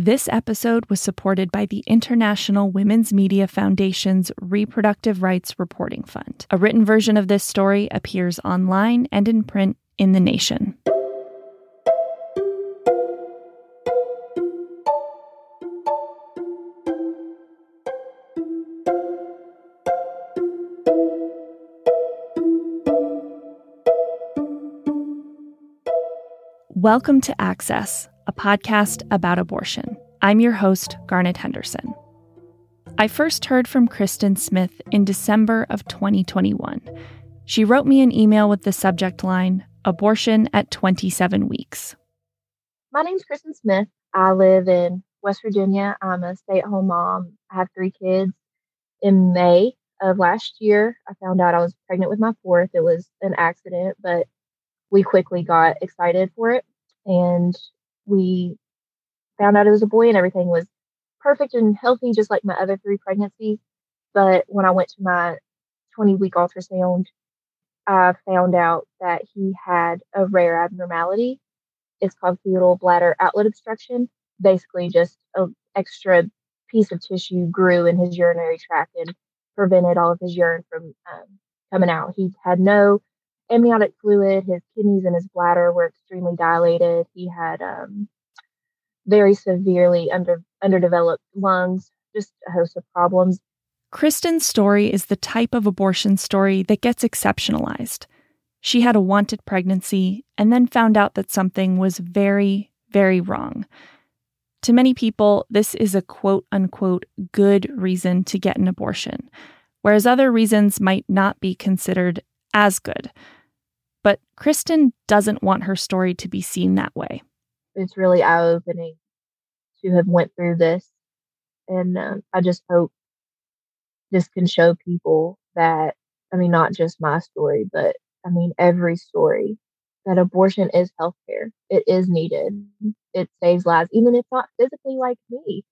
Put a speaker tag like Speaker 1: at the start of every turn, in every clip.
Speaker 1: This episode was supported by the International Women's Media Foundation's Reproductive Rights Reporting Fund. A written version of this story appears online and in print in The Nation. Welcome to Access, a podcast about abortion. I'm your host, Garnet Henderson. I first heard from Kristen Smith in December of 2021. She wrote me an email with the subject line Abortion at 27 Weeks.
Speaker 2: My name's Kristen Smith. I live in West Virginia. I'm a stay at home mom. I have three kids. In May of last year, I found out I was pregnant with my fourth. It was an accident, but we quickly got excited for it and we found out it was a boy and everything was perfect and healthy just like my other three pregnancies. But when i went to my 20 week ultrasound i found out that he had a rare abnormality. It's called fetal bladder outlet obstruction. Basically just an extra piece of tissue grew in his urinary tract and prevented all of his urine from um, coming out. He had no amniotic fluid. His kidneys and his bladder were extremely dilated. He had um, very severely under underdeveloped lungs, just a host of problems.
Speaker 1: Kristen's story is the type of abortion story that gets exceptionalized. She had a wanted pregnancy and then found out that something was very, very wrong. To many people, this is a quote unquote good reason to get an abortion, whereas other reasons might not be considered as good. But Kristen doesn't want her story to be seen that way.
Speaker 2: It's really eye opening to have went through this, and uh, I just hope this can show people that I mean, not just my story, but I mean every story that abortion is healthcare. It is needed. It saves lives, even if not physically like me.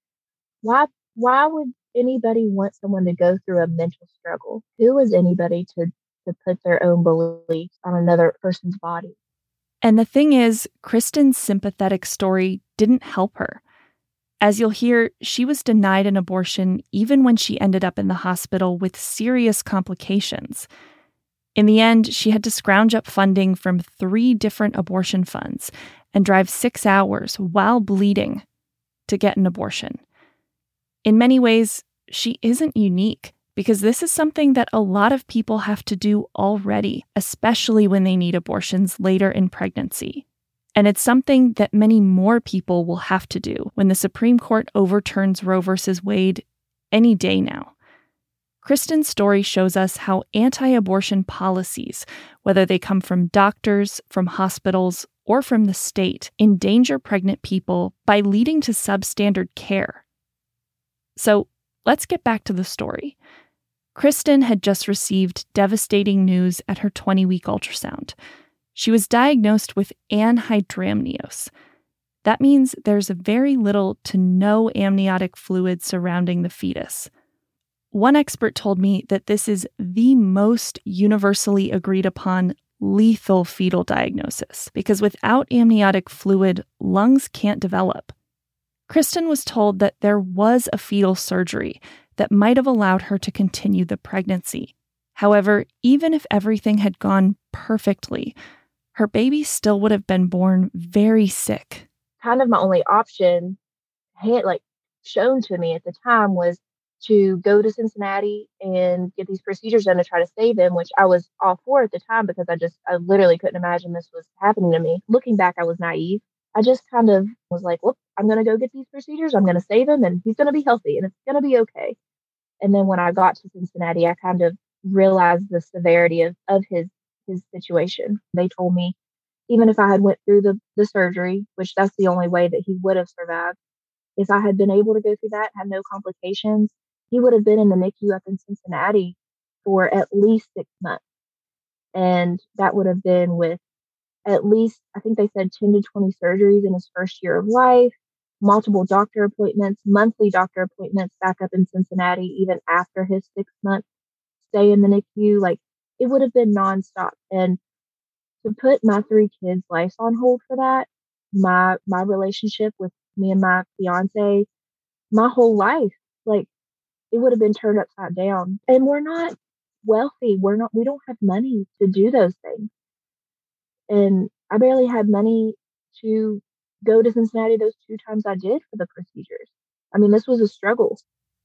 Speaker 2: Why? Why would anybody want someone to go through a mental struggle? Who is anybody to to put their own beliefs on another person's body.
Speaker 1: And the thing is, Kristen's sympathetic story didn't help her. As you'll hear, she was denied an abortion even when she ended up in the hospital with serious complications. In the end, she had to scrounge up funding from three different abortion funds and drive six hours while bleeding to get an abortion. In many ways, she isn't unique because this is something that a lot of people have to do already, especially when they need abortions later in pregnancy. And it's something that many more people will have to do when the Supreme Court overturns Roe v. Wade any day now. Kristen's story shows us how anti abortion policies, whether they come from doctors, from hospitals, or from the state, endanger pregnant people by leading to substandard care. So let's get back to the story. Kristen had just received devastating news at her 20 week ultrasound. She was diagnosed with anhydramnios. That means there's very little to no amniotic fluid surrounding the fetus. One expert told me that this is the most universally agreed upon lethal fetal diagnosis because without amniotic fluid, lungs can't develop. Kristen was told that there was a fetal surgery that might have allowed her to continue the pregnancy. However, even if everything had gone perfectly, her baby still would have been born very sick.
Speaker 2: Kind of my only option, had like shown to me at the time, was to go to Cincinnati and get these procedures done to try to save him, which I was all for at the time because I just I literally couldn't imagine this was happening to me. Looking back, I was naive. I just kind of was like, "Whoop, I'm gonna go get these procedures. I'm gonna save him, and he's gonna be healthy, and it's gonna be okay." And then when I got to Cincinnati, I kind of realized the severity of, of his his situation. They told me even if I had went through the, the surgery, which that's the only way that he would have survived, if I had been able to go through that, had no complications, he would have been in the NICU up in Cincinnati for at least six months. And that would have been with at least, I think they said 10 to 20 surgeries in his first year of life, multiple doctor appointments, monthly doctor appointments back up in Cincinnati, even after his six month stay in the NICU. Like it would have been nonstop. And to put my three kids' lives on hold for that, my my relationship with me and my fiance, my whole life, like it would have been turned upside down. And we're not wealthy. We're not, we don't have money to do those things. And I barely had money to go to Cincinnati those two times I did for the procedures. I mean, this was a struggle.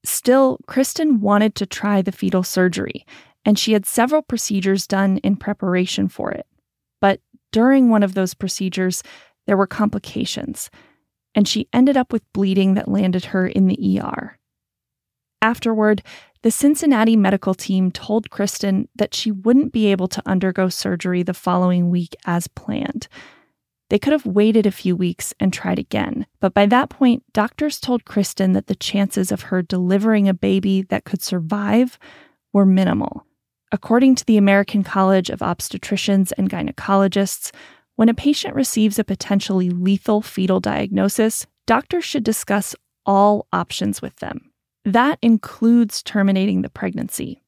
Speaker 1: Still, Kristen wanted to try the fetal surgery, and she had several procedures done in preparation for it. But during one of those procedures, there were complications, and she ended up with bleeding that landed her in the ER. Afterward, the Cincinnati medical team told Kristen that she wouldn't be able to undergo surgery the following week as planned. They could have waited a few weeks and tried again, but by that point, doctors told Kristen that the chances of her delivering a baby that could survive were minimal. According to the American College of Obstetricians and Gynecologists, when a patient receives a potentially lethal fetal diagnosis, doctors should discuss all options with them. That includes terminating the pregnancy.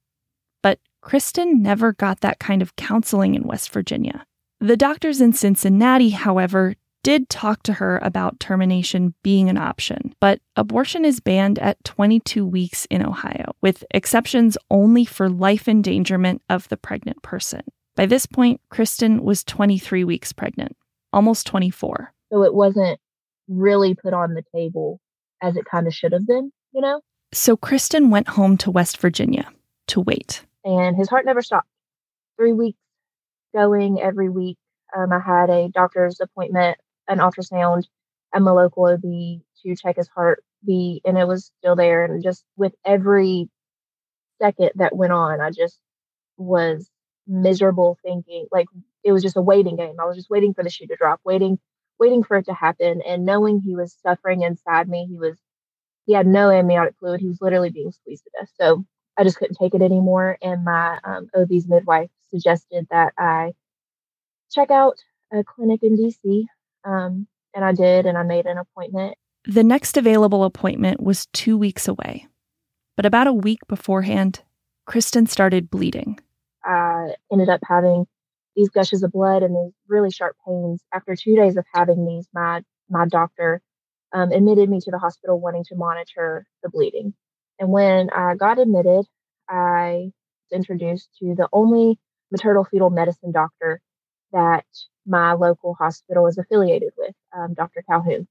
Speaker 1: But Kristen never got that kind of counseling in West Virginia. The doctors in Cincinnati, however, did talk to her about termination being an option, but abortion is banned at 22 weeks in Ohio, with exceptions only for life endangerment of the pregnant person. By this point, Kristen was 23 weeks pregnant, almost 24.
Speaker 2: So it wasn't really put on the table as it kind of should have been, you know?
Speaker 1: So Kristen went home to West Virginia to wait.
Speaker 2: And his heart never stopped. Three weeks going every week. Um, I had a doctor's appointment, an ultrasound, and my local OB to check his heartbeat, and it was still there. And just with every second that went on, I just was miserable thinking like it was just a waiting game. I was just waiting for the shoe to drop, waiting, waiting for it to happen, and knowing he was suffering inside me. He was he had no amniotic fluid. He was literally being squeezed to death. So I just couldn't take it anymore. And my um, OB's midwife suggested that I check out a clinic in DC. Um, and I did, and I made an appointment.
Speaker 1: The next available appointment was two weeks away. But about a week beforehand, Kristen started bleeding.
Speaker 2: I ended up having these gushes of blood and these really sharp pains. After two days of having these, my my doctor um, admitted me to the hospital wanting to monitor the bleeding. And when I got admitted, I was introduced to the only maternal fetal medicine doctor that my local hospital is affiliated with, um, Dr. Calhoun.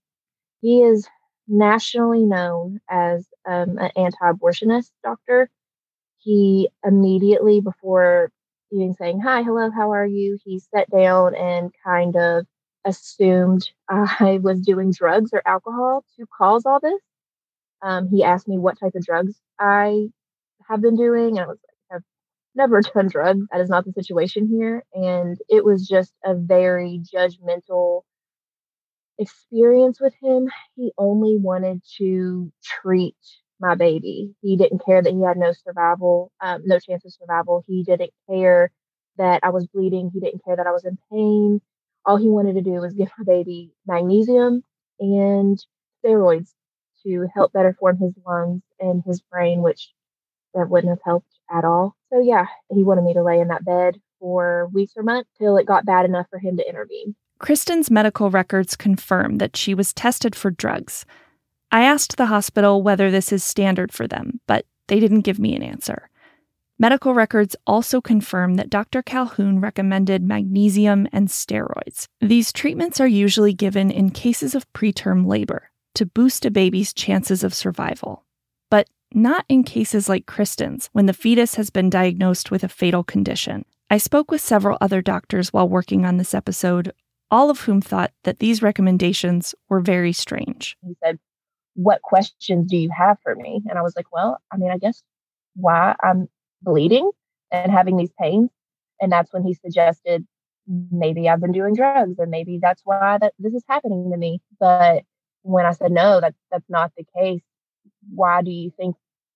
Speaker 2: He is nationally known as um, an anti abortionist doctor. He immediately, before even saying, Hi, hello, how are you? He sat down and kind of assumed I was doing drugs or alcohol to cause all this. Um, he asked me what type of drugs I have been doing, and I was never done drugs. That is not the situation here. And it was just a very judgmental experience with him. He only wanted to treat my baby. He didn't care that he had no survival, um, no chance of survival. He didn't care that I was bleeding. He didn't care that I was in pain all he wanted to do was give her baby magnesium and steroids to help better form his lungs and his brain, which that wouldn't have helped at all. So yeah, he wanted me to lay in that bed for weeks or months till it got bad enough for him to intervene.
Speaker 1: Kristen's medical records confirm that she was tested for drugs. I asked the hospital whether this is standard for them, but they didn't give me an answer. Medical records also confirm that Dr. Calhoun recommended magnesium and steroids. These treatments are usually given in cases of preterm labor to boost a baby's chances of survival, not in cases like Kristen's when the fetus has been diagnosed with a fatal condition. I spoke with several other doctors while working on this episode, all of whom thought that these recommendations were very strange.
Speaker 2: He said, What questions do you have for me? And I was like, Well, I mean, I guess why I'm bleeding and having these pains. And that's when he suggested maybe I've been doing drugs and maybe that's why that this is happening to me. But when I said no, that that's not the case. Why do you think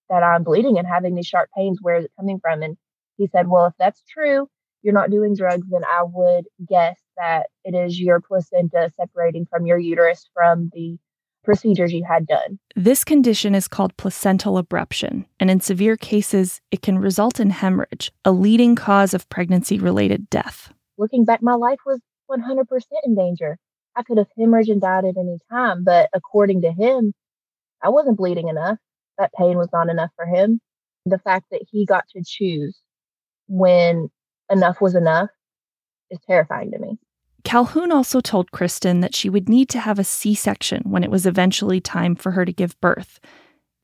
Speaker 2: that I'm bleeding and having these sharp pains? Where is it coming from? And he said, Well, if that's true, you're not doing drugs, then I would guess that it is your placenta separating from your uterus from the procedures you had done.
Speaker 1: This condition is called placental abruption, and in severe cases, it can result in hemorrhage, a leading cause of pregnancy related death.
Speaker 2: Looking back, my life was 100% in danger. I could have hemorrhaged and died at any time. But according to him, I wasn't bleeding enough. That pain was not enough for him. The fact that he got to choose when enough was enough is terrifying to me.
Speaker 1: Calhoun also told Kristen that she would need to have a C section when it was eventually time for her to give birth.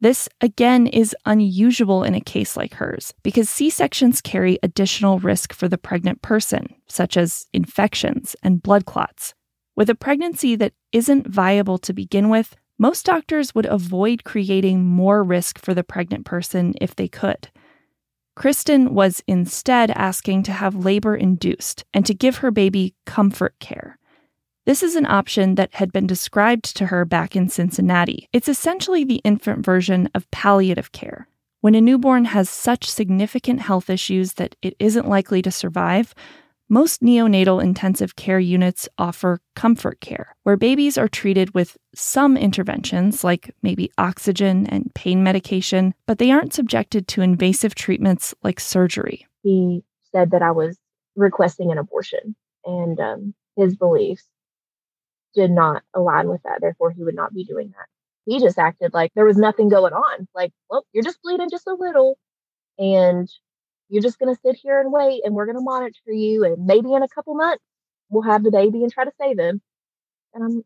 Speaker 1: This, again, is unusual in a case like hers because C sections carry additional risk for the pregnant person, such as infections and blood clots. With a pregnancy that isn't viable to begin with, most doctors would avoid creating more risk for the pregnant person if they could. Kristen was instead asking to have labor induced and to give her baby comfort care. This is an option that had been described to her back in Cincinnati. It's essentially the infant version of palliative care. When a newborn has such significant health issues that it isn't likely to survive, most neonatal intensive care units offer comfort care, where babies are treated with some interventions, like maybe oxygen and pain medication, but they aren't subjected to invasive treatments like surgery.
Speaker 2: He said that I was requesting an abortion, and um, his beliefs did not align with that. Therefore, he would not be doing that. He just acted like there was nothing going on. Like, well, you're just bleeding just a little, and you're just going to sit here and wait and we're going to monitor you and maybe in a couple months we'll have the baby and try to save him. And i'm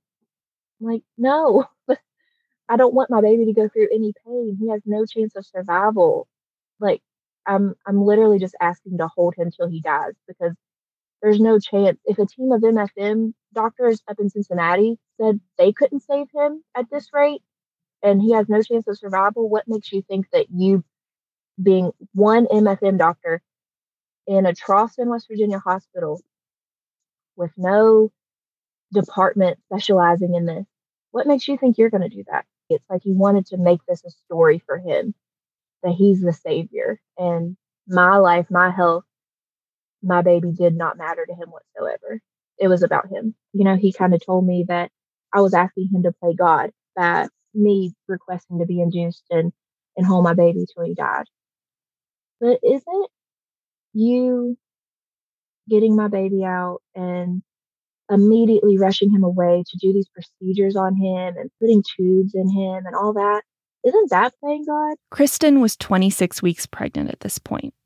Speaker 2: like no. I don't want my baby to go through any pain. He has no chance of survival. Like i'm i'm literally just asking to hold him till he dies because there's no chance. If a team of mfm doctors up in cincinnati said they couldn't save him at this rate and he has no chance of survival what makes you think that you being one MFM doctor in a Charleston, West Virginia hospital with no department specializing in this. What makes you think you're going to do that? It's like he wanted to make this a story for him that he's the savior. And my life, my health, my baby did not matter to him whatsoever. It was about him. You know, he kind of told me that I was asking him to play God, that me requesting to be induced and, and hold my baby till he died. But isn't you getting my baby out and immediately rushing him away to do these procedures on him and putting tubes in him and all that? Isn't that playing God?
Speaker 1: Kristen was 26 weeks pregnant at this.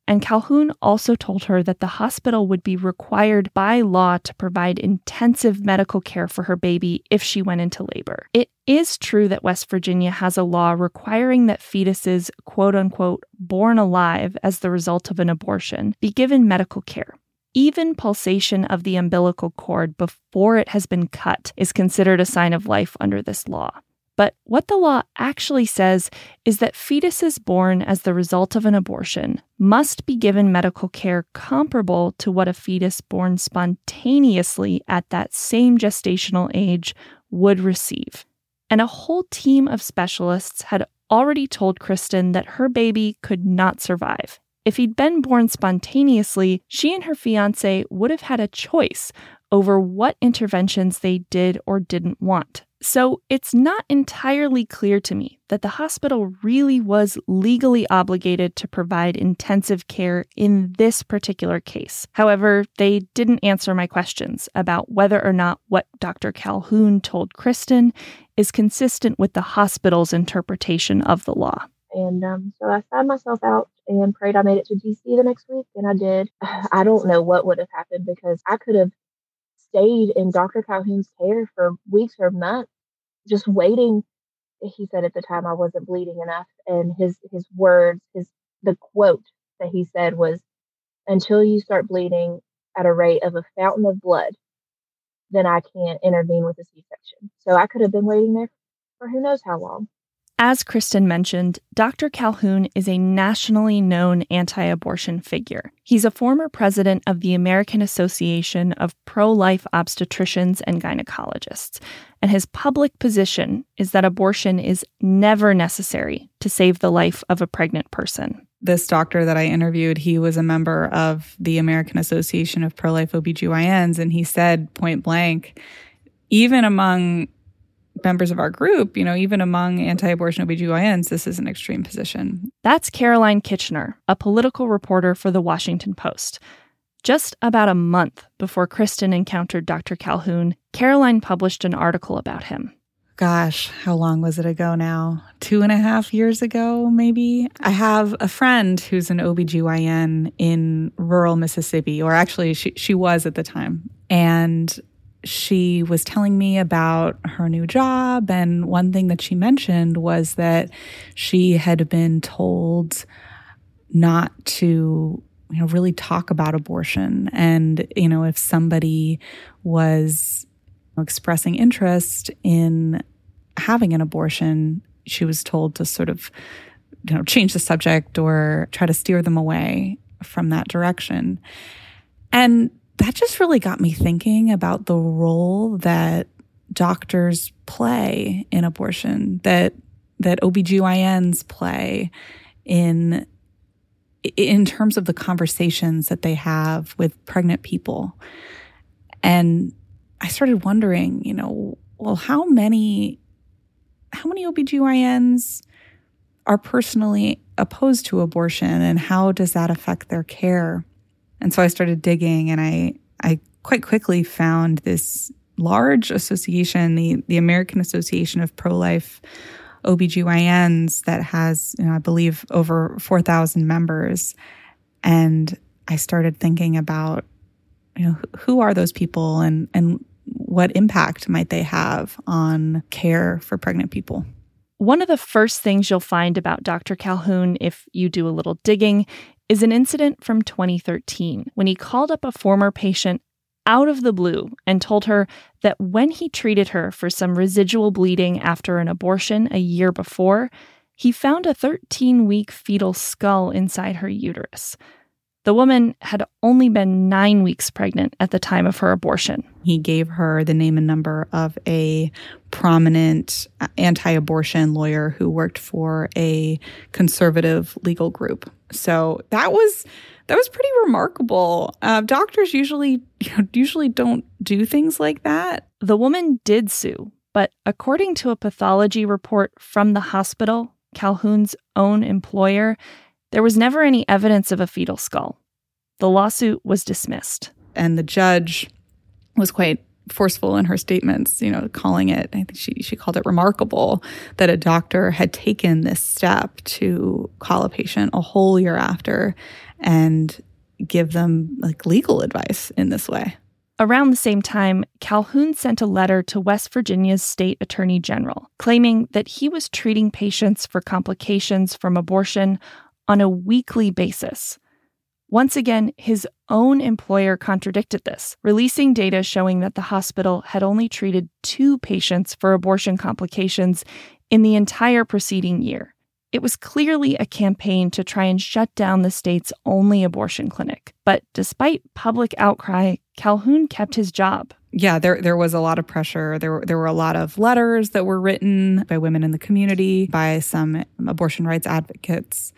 Speaker 1: And Calhoun also told her that the hospital would be required by law to provide intensive medical care for her baby if she went into labor. It is true that West Virginia has a law requiring that fetuses, quote unquote, born alive as the result of an abortion, be given medical care. Even pulsation of the umbilical cord before it has been cut is considered a sign of life under this law. But what the law actually says is that fetuses born as the result of an abortion must be given medical care comparable to what a fetus born spontaneously at that same gestational age would receive. And a whole team of specialists had already told Kristen that her baby could not survive. If he'd been born spontaneously, she and her fiance would have had a choice over what interventions they did or didn't want. So it's not entirely clear to me that the hospital really was legally obligated to provide intensive care in this particular case. However, they didn't answer my questions about whether or not what Dr. Calhoun told Kristen is consistent with the hospital's interpretation of the law.
Speaker 2: And um, so I signed myself out and prayed I made it to DC the next week, and I did. I don't know what would have happened because I could have stayed in Dr. Calhoun's care for weeks or months, just waiting. He said at the time I wasn't bleeding enough, and his his words, his the quote that he said was, "Until you start bleeding at a rate of a fountain of blood, then I can't intervene with a C-section." So I could have been waiting there for who knows how long.
Speaker 1: As Kristen mentioned, Dr. Calhoun is a nationally known anti abortion figure. He's a former president of the American Association of Pro Life Obstetricians and Gynecologists, and his public position is that abortion is never necessary to save the life of a pregnant person.
Speaker 3: This doctor that I interviewed, he was a member of the American Association of Pro Life OBGYNs, and he said point blank, even among members of our group, you know, even among anti abortion OBGYNs, this is an extreme position.
Speaker 1: That's Caroline Kitchener, a political reporter for the Washington Post. Just about a month before Kristen encountered Dr. Calhoun, Caroline published an article about him.
Speaker 3: Gosh, how long was it ago now? Two and a half years ago, maybe? I have a friend who's an OBGYN in rural Mississippi, or actually, she, she was at the time. And she was telling me about her new job. And one thing that she mentioned was that she had been told not to you know really talk about abortion and you know if somebody was expressing interest in having an abortion she was told to sort of you know change the subject or try to steer them away from that direction and that just really got me thinking about the role that doctors play in abortion that that OBGYNs play in in terms of the conversations that they have with pregnant people. And I started wondering, you know, well, how many how many OBGYNs are personally opposed to abortion and how does that affect their care? And so I started digging and I I quite quickly found this large association, the, the American Association of Pro-Life OBGYNs that has, you know, I believe over 4,000 members. And I started thinking about, you know, who are those people and, and what impact might they have on care for pregnant people?
Speaker 1: One of the first things you'll find about Dr. Calhoun, if you do a little digging, is an incident from 2013 when he called up a former patient out of the blue and told her that when he treated her for some residual bleeding after an abortion a year before, he found a 13 week fetal skull inside her uterus. The woman had only been nine weeks pregnant at the time of her abortion.
Speaker 3: He gave her the name and number of a prominent anti abortion lawyer who worked for a conservative legal group. So that was that was pretty remarkable. Uh, doctors usually you know, usually don't do things like that.
Speaker 1: The woman did sue, but according to a pathology report from the hospital, Calhoun's own employer, there was never any evidence of a fetal skull. The lawsuit was dismissed.
Speaker 3: And the judge was quite forceful in her statements, you know, calling it, I think she, she called it remarkable that a doctor had taken this step to call a patient a whole year after and give them like legal advice in this way.
Speaker 1: Around the same time, Calhoun sent a letter to West Virginia's state attorney general claiming that he was treating patients for complications from abortion on a weekly basis. Once again, his own employer contradicted this, releasing data showing that the hospital had only treated two patients for abortion complications in the entire preceding year. It was clearly a campaign to try and shut down the state's only abortion clinic. But despite public outcry, Calhoun kept his job.
Speaker 3: Yeah, there there was a lot of pressure. There there were a lot of letters that were written by women in the community, by some abortion rights advocates,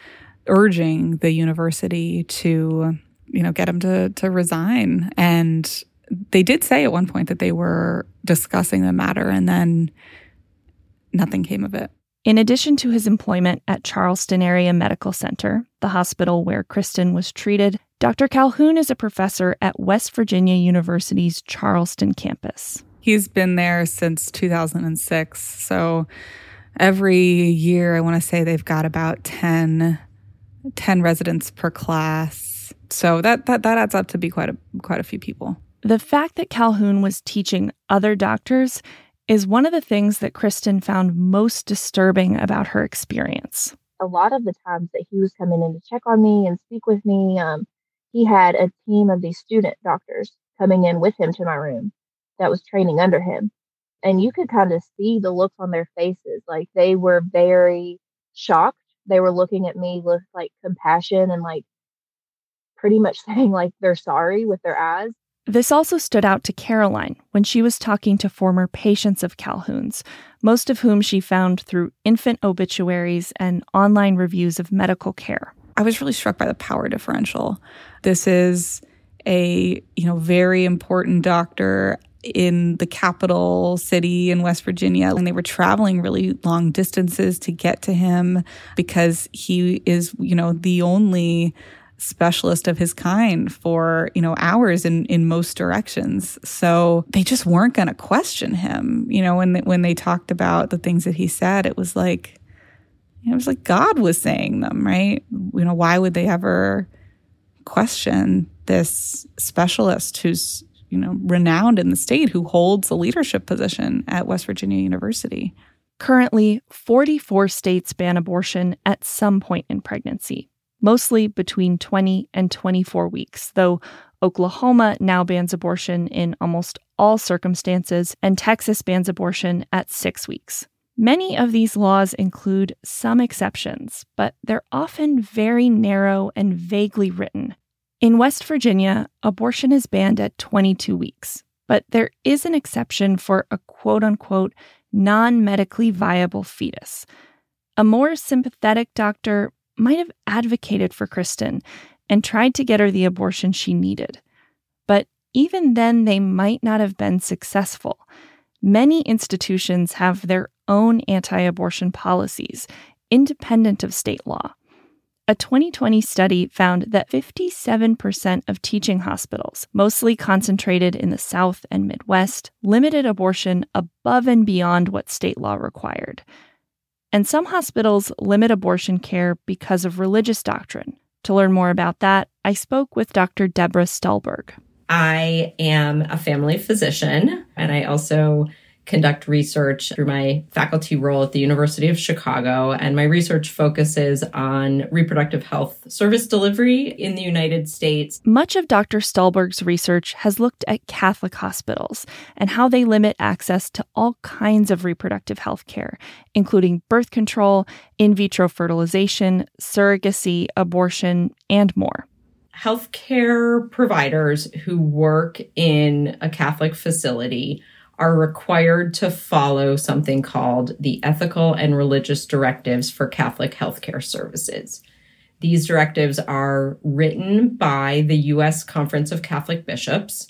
Speaker 3: urging the university to, you know, get him to to resign. And they did say at one point that they were discussing the matter, and then nothing came of it.
Speaker 1: In addition to his employment at Charleston Area Medical Center, the hospital where Kristen was treated, Dr. Calhoun is a professor at West Virginia University's Charleston campus.
Speaker 3: He's been there since 2006. So every year, I want to say they've got about 10, 10 residents per class. So that, that, that adds up to be quite a, quite a few people.
Speaker 1: The fact that Calhoun was teaching other doctors is one of the things that Kristen found most disturbing about her experience.
Speaker 2: A lot of the times that he was coming in to check on me and speak with me, um, he had a team of these student doctors coming in with him to my room that was training under him. And you could kind of see the looks on their faces. Like they were very shocked. They were looking at me with like compassion and like pretty much saying like they're sorry with their eyes.
Speaker 1: This also stood out to Caroline when she was talking to former patients of Calhoun's, most of whom she found through infant obituaries and online reviews of medical care.
Speaker 3: I was really struck by the power differential. This is a, you know, very important doctor in the capital city in West Virginia and they were traveling really long distances to get to him because he is, you know, the only specialist of his kind for, you know, hours in, in most directions. So they just weren't going to question him. You know, when they, when they talked about the things that he said, it was like, it was like God was saying them, right? You know, why would they ever question this specialist who's, you know, renowned in the state, who holds a leadership position at West Virginia University?
Speaker 1: Currently, 44 states ban abortion at some point in pregnancy, mostly between 20 and 24 weeks, though Oklahoma now bans abortion in almost all circumstances, and Texas bans abortion at six weeks. Many of these laws include some exceptions, but they're often very narrow and vaguely written. In West Virginia, abortion is banned at 22 weeks, but there is an exception for a quote unquote non medically viable fetus. A more sympathetic doctor might have advocated for Kristen and tried to get her the abortion she needed. But even then, they might not have been successful. Many institutions have their own anti abortion policies, independent of state law. A 2020 study found that 57% of teaching hospitals, mostly concentrated in the South and Midwest, limited abortion above and beyond what state law required. And some hospitals limit abortion care because of religious doctrine. To learn more about that, I spoke with Dr. Deborah Stulberg.
Speaker 4: I am a family physician and I also conduct research through my faculty role at the University of Chicago. And my research focuses on reproductive health service delivery in the United States.
Speaker 1: Much of Dr. Stulberg's research has looked at Catholic hospitals and how they limit access to all kinds of reproductive health care, including birth control, in vitro fertilization, surrogacy, abortion, and more
Speaker 4: healthcare providers who work in a Catholic facility are required to follow something called the Ethical and Religious Directives for Catholic Healthcare Services. These directives are written by the U.S. Conference of Catholic Bishops,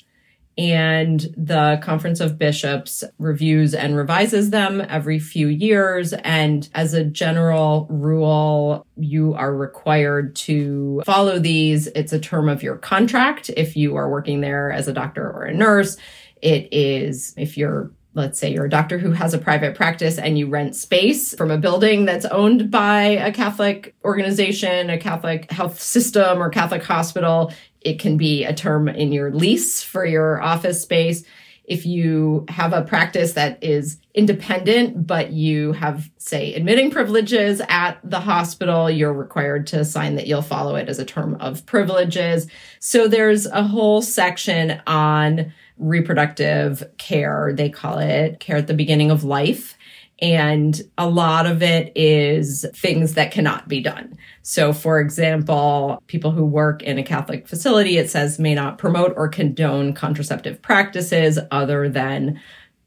Speaker 4: and the Conference of Bishops reviews and revises them every few years. And as a general rule, you are required to follow these. It's a term of your contract if you are working there as a doctor or a nurse. It is if you're let's say you're a doctor who has a private practice and you rent space from a building that's owned by a Catholic organization, a Catholic health system, or Catholic hospital, it can be a term in your lease for your office space. If you have a practice that is independent, but you have, say, admitting privileges at the hospital, you're required to sign that you'll follow it as a term of privileges. So there's a whole section on reproductive care. They call it care at the beginning of life. And a lot of it is things that cannot be done. So, for example, people who work in a Catholic facility, it says may not promote or condone contraceptive practices other than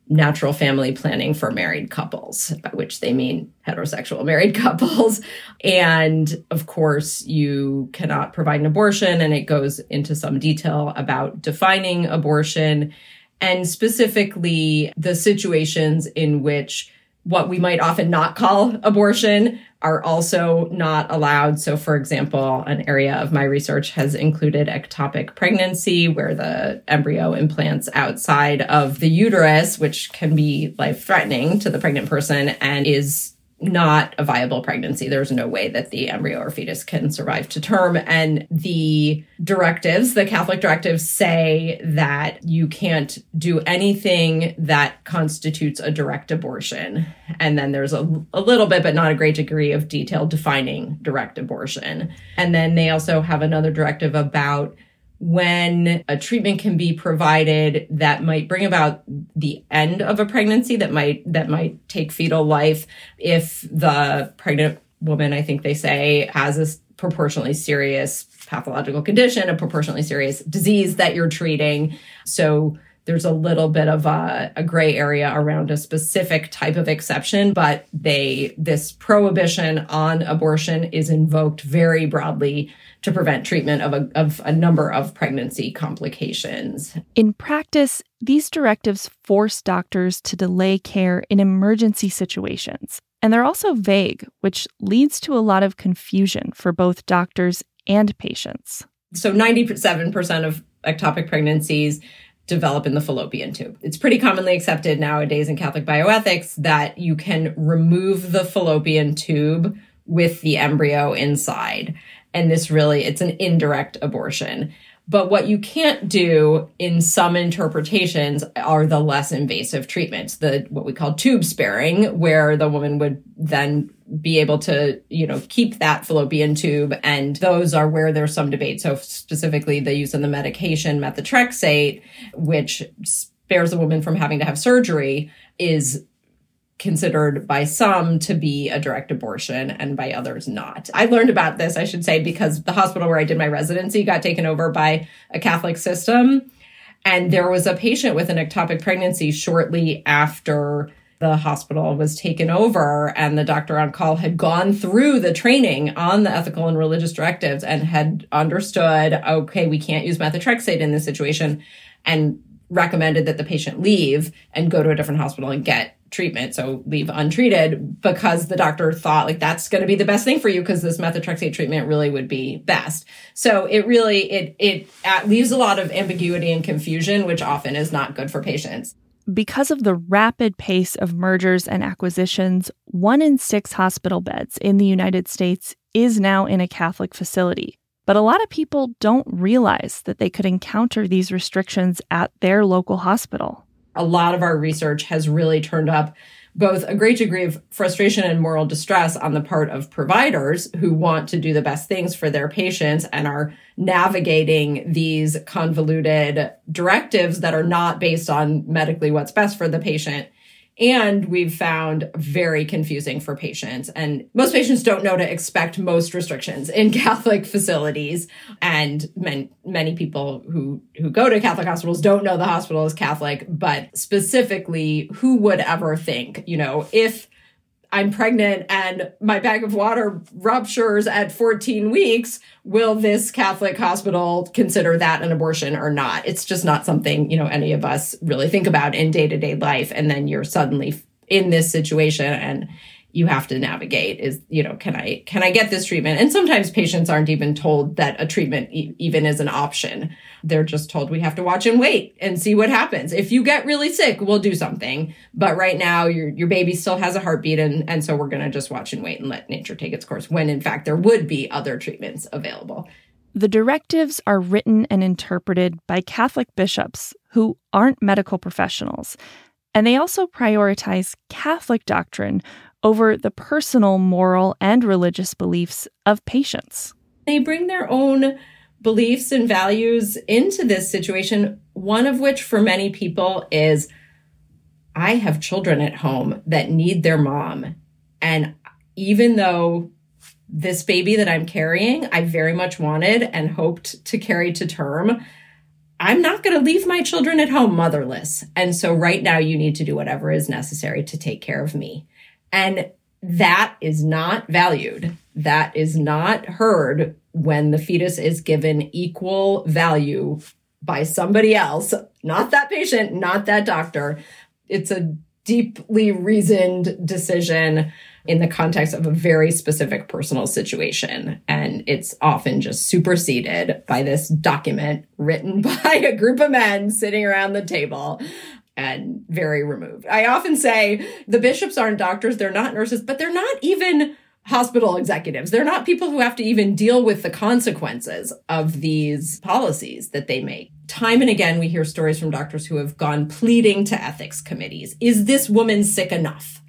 Speaker 4: natural family planning for married couples, by which they mean heterosexual married couples. And of course, you cannot provide an abortion, and it goes into some detail about defining abortion and specifically the situations in which what we might often not call abortion are also not allowed. So, for example, an area of my research has included ectopic pregnancy, where the embryo implants outside of the uterus, which can be life threatening to the pregnant person and is not a viable pregnancy. There's no way that the embryo or fetus can survive to term. And the directives, the Catholic directives say that you can't do anything that constitutes a direct abortion. And then there's a, a little bit, but not a great degree of detail defining direct abortion. And then they also have another directive about when a treatment can be provided that might bring about the end of a pregnancy that might that might take fetal life if the pregnant woman i think they say has a proportionally serious pathological condition a proportionally serious disease that you're treating. So there's a little bit of a, a, gray area around a specific type of exception, but they this prohibition on abortion is invoked very broadly to prevent treatment of a, of a number of pregnancy complications.
Speaker 1: In practice, these directives force doctors to delay care in emergency situations. And they're also vague, which leads to a lot of confusion for both doctors and patients.
Speaker 4: So 97% of ectopic pregnancies develop in the fallopian tube. It's pretty commonly accepted nowadays in Catholic bioethics that you can remove the fallopian tube with the embryo inside. And this really, it's an indirect abortion. But what you can't do in some interpretations are the less invasive treatments, the what we call tube sparing, where the woman would then be able to, you know, keep that fallopian tube. And those are where there's some debate. So specifically the use of the medication methotrexate, which spares the woman from having to have surgery, is considered by some to be a direct abortion and by others not. I learned about this, I should say, because the hospital where I did my residency got taken over by a Catholic system. And there was a patient with an ectopic pregnancy shortly after the hospital was taken over and the doctor on call had gone through the training on the ethical and religious directives and had understood, okay, we can't use methotrexate in this situation and recommended that the patient leave and go to a different hospital and get treatment, so leave untreated, because the doctor thought like that's going to be the best thing for you because this methotrexate treatment really would be best. So it really it it uh, leaves a lot of ambiguity and confusion, which often is not good for patients.
Speaker 1: Because of the rapid pace of mergers and acquisitions, one in six hospital beds in the United States is now in a Catholic facility. But a lot of people don't realize that they could encounter these restrictions at their local hospital
Speaker 4: a lot of our research has really turned up both a great degree of frustration and moral distress on the part of providers who want to do the best things for their patients and are navigating these convoluted directives that are not based on medically what's best for the patient and we've found very confusing for patients. And most patients don't know to expect most restrictions in Catholic facilities. And many, many people who, who go to Catholic hospitals don't know the hospital is Catholic, but specifically, who would ever think, you know, if I'm pregnant and my bag of water ruptures at 14 weeks, will this Catholic hospital consider that an abortion or not? It's just not something, you know, any of us really think about in day to day life. And then you're suddenly in this situation and you have to navigate is you know can i can i get this treatment? And sometimes patients aren't even told that a treatment e- even is an option. They're just told we have to watch and wait and see what happens. If you get really sick we'll do something. But right now your your baby still has a heartbeat and and so we're going to just watch and wait and let nature take its course when in fact there would be other treatments available.
Speaker 1: The directives are written and interpreted by Catholic bishops who aren't medical professionals. And they also prioritize Catholic doctrine over the personal, moral, and religious beliefs of patients.
Speaker 4: They bring their own beliefs and values into this situation, one of which for many people is I have children at home that need their mom. And even though this baby that I'm carrying, I very much wanted and hoped to carry to term. I'm not going to leave my children at home motherless. And so right now you need to do whatever is necessary to take care of me. And that is not valued. That is not heard when the fetus is given equal value by somebody else, not that patient, not that doctor. It's a deeply reasoned decision in the context of a very specific personal situation. And it's often just superseded by this document written by a group of men sitting around the table and very removed. I often say the bishops aren't doctors, they're not nurses, but they're not even hospital executives. They're not people who have to even deal with the consequences of these policies that they make. Time and again, we hear stories from doctors who have gone pleading to ethics committees. Is this woman sick enough?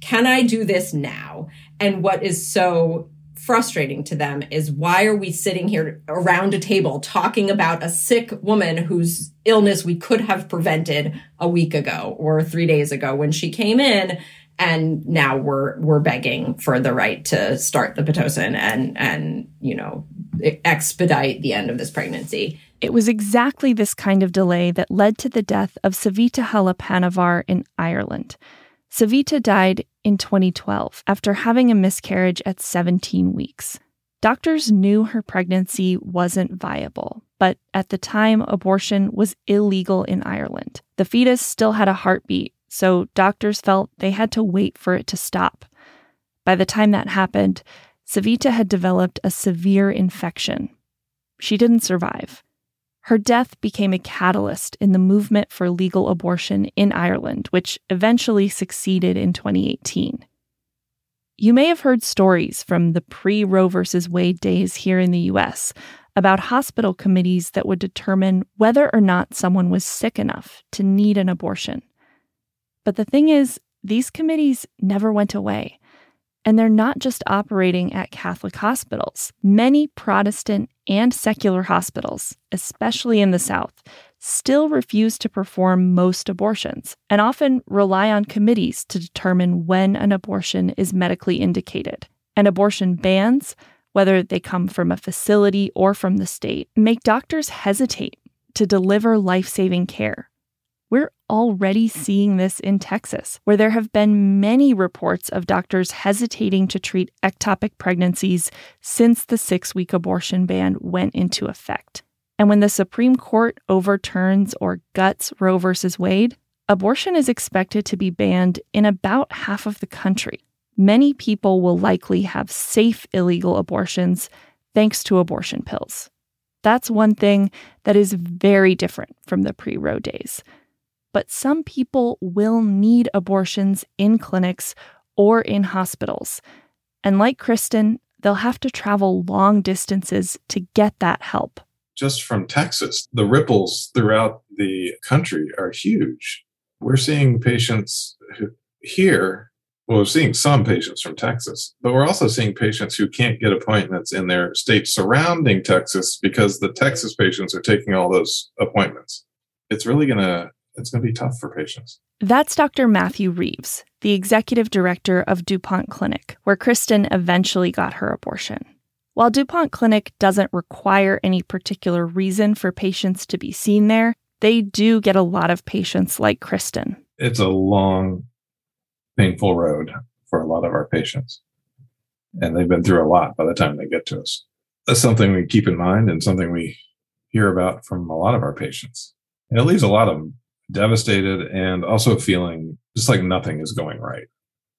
Speaker 4: Can I do this now? And what is so frustrating to them is why are we sitting here around a table talking about a sick woman whose illness we could have prevented a week ago or 3 days ago when she came in and now we're we're begging for the right to start the pitocin and and you know expedite the end of this pregnancy.
Speaker 1: It was exactly this kind of delay that led to the death of Savita Halappanavar in Ireland. Savita died in 2012 after having a miscarriage at 17 weeks. Doctors knew her pregnancy wasn't viable, but at the time, abortion was illegal in Ireland. The fetus still had a heartbeat, so doctors felt they had to wait for it to stop. By the time that happened, Savita had developed a severe infection. She didn't survive. Her death became a catalyst in the movement for legal abortion in Ireland, which eventually succeeded in 2018. You may have heard stories from the pre Roe v. Wade days here in the US about hospital committees that would determine whether or not someone was sick enough to need an abortion. But the thing is, these committees never went away. And they're not just operating at Catholic hospitals. Many Protestant and secular hospitals, especially in the South, still refuse to perform most abortions and often rely on committees to determine when an abortion is medically indicated. And abortion bans, whether they come from a facility or from the state, make doctors hesitate to deliver life saving care. Already seeing this in Texas, where there have been many reports of doctors hesitating to treat ectopic pregnancies since the six week abortion ban went into effect. And when the Supreme Court overturns or guts Roe v. Wade, abortion is expected to be banned in about half of the country. Many people will likely have safe illegal abortions thanks to abortion pills. That's one thing that is very different from the pre Roe days but some people will need abortions in clinics or in hospitals. And like Kristen, they'll have to travel long distances to get that help.
Speaker 5: Just from Texas, the ripples throughout the country are huge. We're seeing patients here, well, we're seeing some patients from Texas, but we're also seeing patients who can't get appointments in their state surrounding Texas because the Texas patients are taking all those appointments. It's really going to it's going to be tough for patients.
Speaker 1: That's Dr. Matthew Reeves, the executive director of DuPont Clinic, where Kristen eventually got her abortion. While DuPont Clinic doesn't require any particular reason for patients to be seen there, they do get a lot of patients like Kristen.
Speaker 5: It's a long, painful road for a lot of our patients. And they've been through a lot by the time they get to us. That's something we keep in mind and something we hear about from a lot of our patients. And it leaves a lot of them devastated and also feeling just like nothing is going right.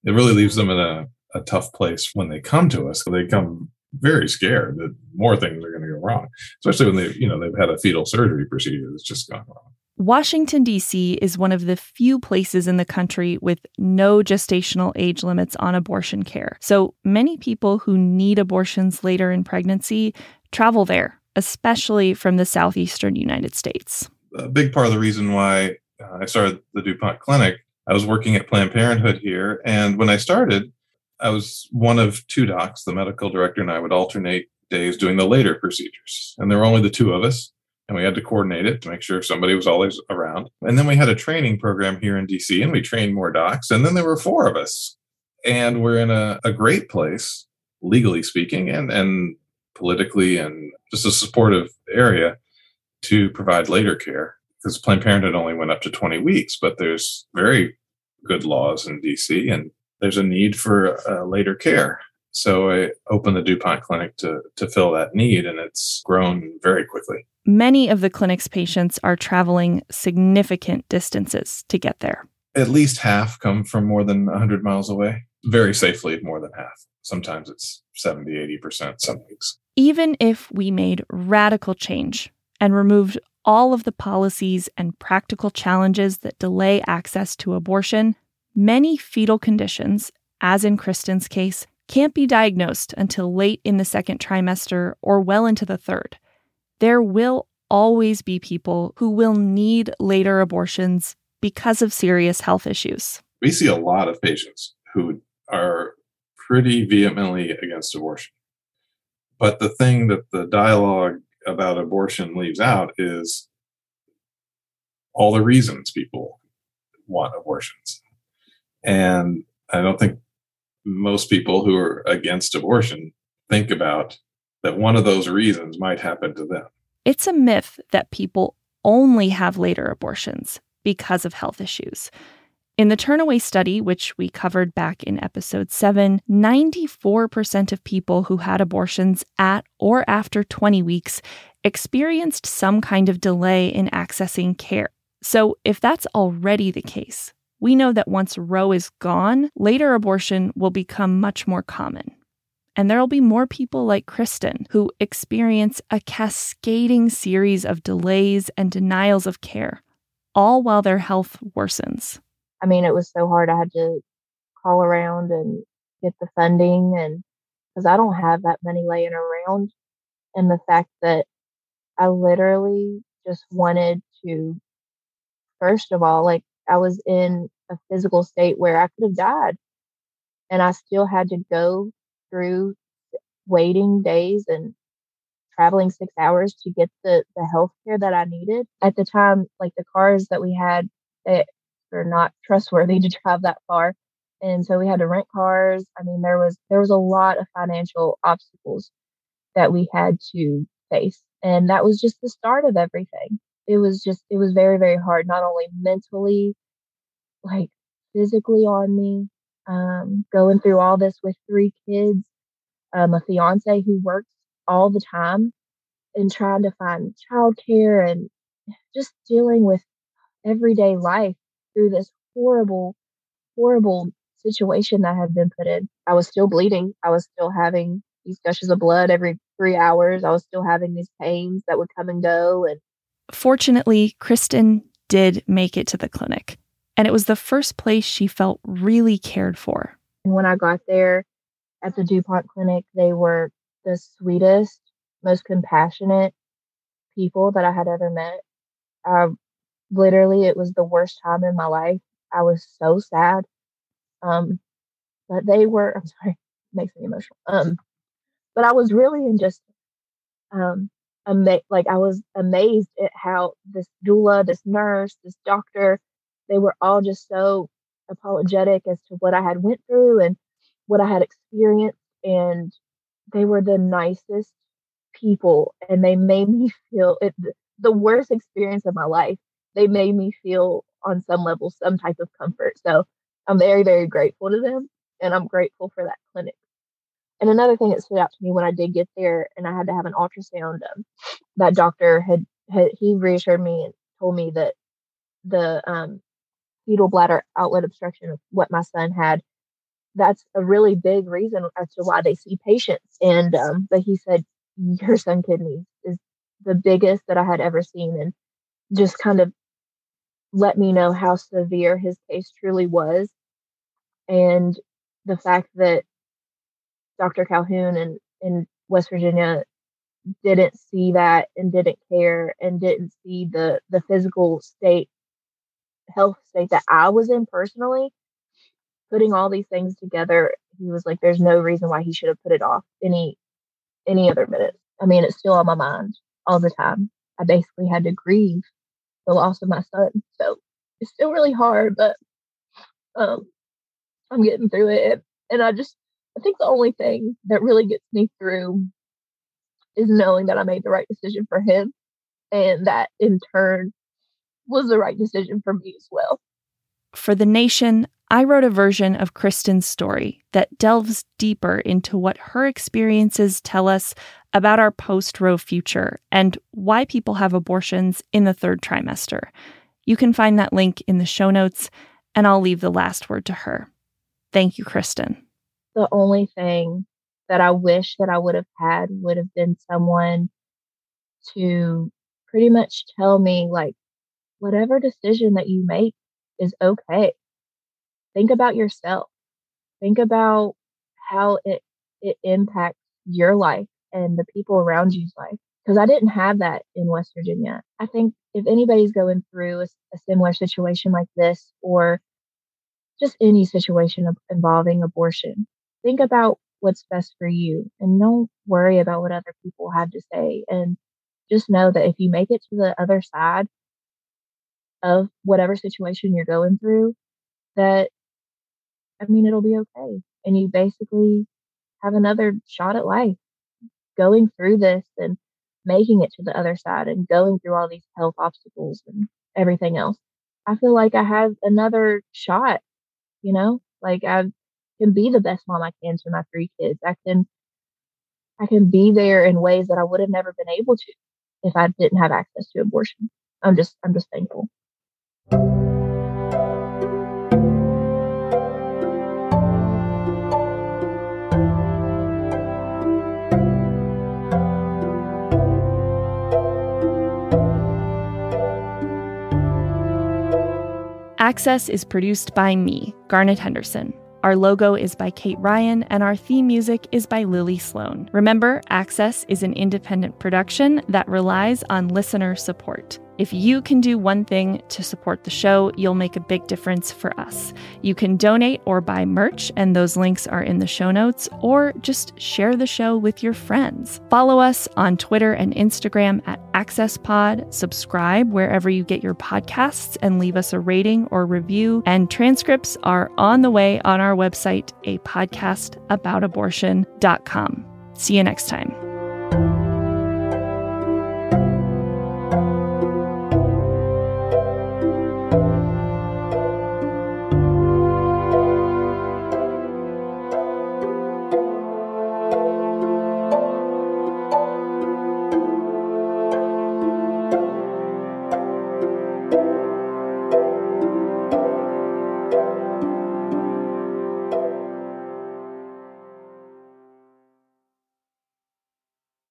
Speaker 5: It really leaves them in a, a tough place when they come to us. They come very scared that more things are going to go wrong, especially when they, you know, they've had a fetal surgery procedure that's just gone wrong.
Speaker 1: Washington, D.C. is one of the few places in the country with no gestational age limits on abortion care. So many people who need abortions later in pregnancy travel there, especially from the southeastern United States.
Speaker 5: A big part of the reason why uh, I started the DuPont Clinic, I was working at Planned Parenthood here. And when I started, I was one of two docs. The medical director and I would alternate days doing the later procedures. And there were only the two of us. And we had to coordinate it to make sure somebody was always around. And then we had a training program here in DC and we trained more docs. And then there were four of us. And we're in a, a great place, legally speaking, and, and politically, and just a supportive area to provide later care because Planned Parenthood only went up to 20 weeks, but there's very good laws in DC and there's a need for uh, later care. So I opened the DuPont Clinic to, to fill that need, and it's grown very quickly.
Speaker 1: Many of the clinic's patients are traveling significant distances to get there.
Speaker 5: At least half come from more than 100 miles away, very safely, more than half. Sometimes it's 70, 80% some weeks.
Speaker 1: Even if we made radical change and removed all of the policies and practical challenges that delay access to abortion, many fetal conditions, as in Kristen's case, can't be diagnosed until late in the second trimester or well into the third. There will always be people who will need later abortions because of serious health issues.
Speaker 5: We see a lot of patients who are pretty vehemently against abortion. But the thing that the dialogue about abortion leaves out is all the reasons people want abortions. And I don't think most people who are against abortion think about that one of those reasons might happen to them.
Speaker 1: It's a myth that people only have later abortions because of health issues. In the Turnaway study, which we covered back in episode 7, 94% of people who had abortions at or after 20 weeks experienced some kind of delay in accessing care. So, if that's already the case, we know that once Roe is gone, later abortion will become much more common. And there'll be more people like Kristen who experience a cascading series of delays and denials of care, all while their health worsens.
Speaker 2: I mean, it was so hard. I had to call around and get the funding, and because I don't have that money laying around. And the fact that I literally just wanted to, first of all, like I was in a physical state where I could have died. And I still had to go through waiting days and traveling six hours to get the, the health care that I needed. At the time, like the cars that we had that were not trustworthy to drive that far. And so we had to rent cars. I mean, there was there was a lot of financial obstacles that we had to face. And that was just the start of everything. It was just it was very, very hard, not only mentally, like physically on me, um, going through all this with three kids, um, a fiance who works all the time and trying to find childcare and just dealing with everyday life through this horrible, horrible situation that I had been put in. I was still bleeding. I was still having these gushes of blood every three hours. I was still having these pains that would come and go. And
Speaker 1: fortunately, Kristen did make it to the clinic and it was the first place she felt really cared for.
Speaker 2: And when I got there at the DuPont Clinic, they were the sweetest, most compassionate people that I had ever met. I, literally, it was the worst time in my life. I was so sad. Um, but they were, I'm sorry, makes me emotional. Um, but I was really in just, um, ama- like I was amazed at how this doula, this nurse, this doctor, they were all just so apologetic as to what I had went through and what I had experienced and they were the nicest people and they made me feel it, the worst experience of my life. They made me feel on some level some type of comfort. So I'm very, very grateful to them and I'm grateful for that clinic. And another thing that stood out to me when I did get there and I had to have an ultrasound, um, that doctor had, had he reassured me and told me that the um, fetal bladder outlet obstruction of what my son had that's a really big reason as to why they see patients and um, but he said your son kidney is the biggest that i had ever seen and just kind of let me know how severe his case truly was and the fact that dr calhoun and in west virginia didn't see that and didn't care and didn't see the the physical state health state that I was in personally, putting all these things together, he was like, "There's no reason why he should have put it off any any other minute." I mean, it's still on my mind all the time. I basically had to grieve the loss of my son, so it's still really hard, but um, I'm getting through it. And I just, I think the only thing that really gets me through is knowing that I made the right decision for him, and that in turn was the right decision for me as well.
Speaker 1: For The Nation, I wrote a version of Kristen's story that delves deeper into what her experiences tell us about our post Roe future and why people have abortions in the third trimester. You can find that link in the show notes, and I'll leave the last word to her. Thank you, Kristen.
Speaker 2: The only thing that I wish that I would have had would have been someone to pretty much tell me, like, whatever decision that you make is okay. Think about yourself. Think about how it it impacts your life and the people around you's life. Because I didn't have that in West Virginia. I think if anybody's going through a, a similar situation like this, or just any situation involving abortion, think about what's best for you and don't worry about what other people have to say. And just know that if you make it to the other side, of whatever situation you're going through, that I mean, it'll be okay. And you basically have another shot at life going through this and making it to the other side and going through all these health obstacles and everything else. I feel like I have another shot, you know, like I can be the best mom I can to my three kids. I can, I can be there in ways that I would have never been able to if I didn't have access to abortion. I'm just, I'm just thankful.
Speaker 1: Access is produced by me, Garnet Henderson. Our logo is by Kate Ryan, and our theme music is by Lily Sloan. Remember, Access is an independent production that relies on listener support. If you can do one thing to support the show, you'll make a big difference for us. You can donate or buy merch, and those links are in the show notes, or just share the show with your friends. Follow us on Twitter and Instagram at AccessPod, subscribe wherever you get your podcasts, and leave us a rating or review. And transcripts are on the way on our website, a podcast about abortion.com. See you next time.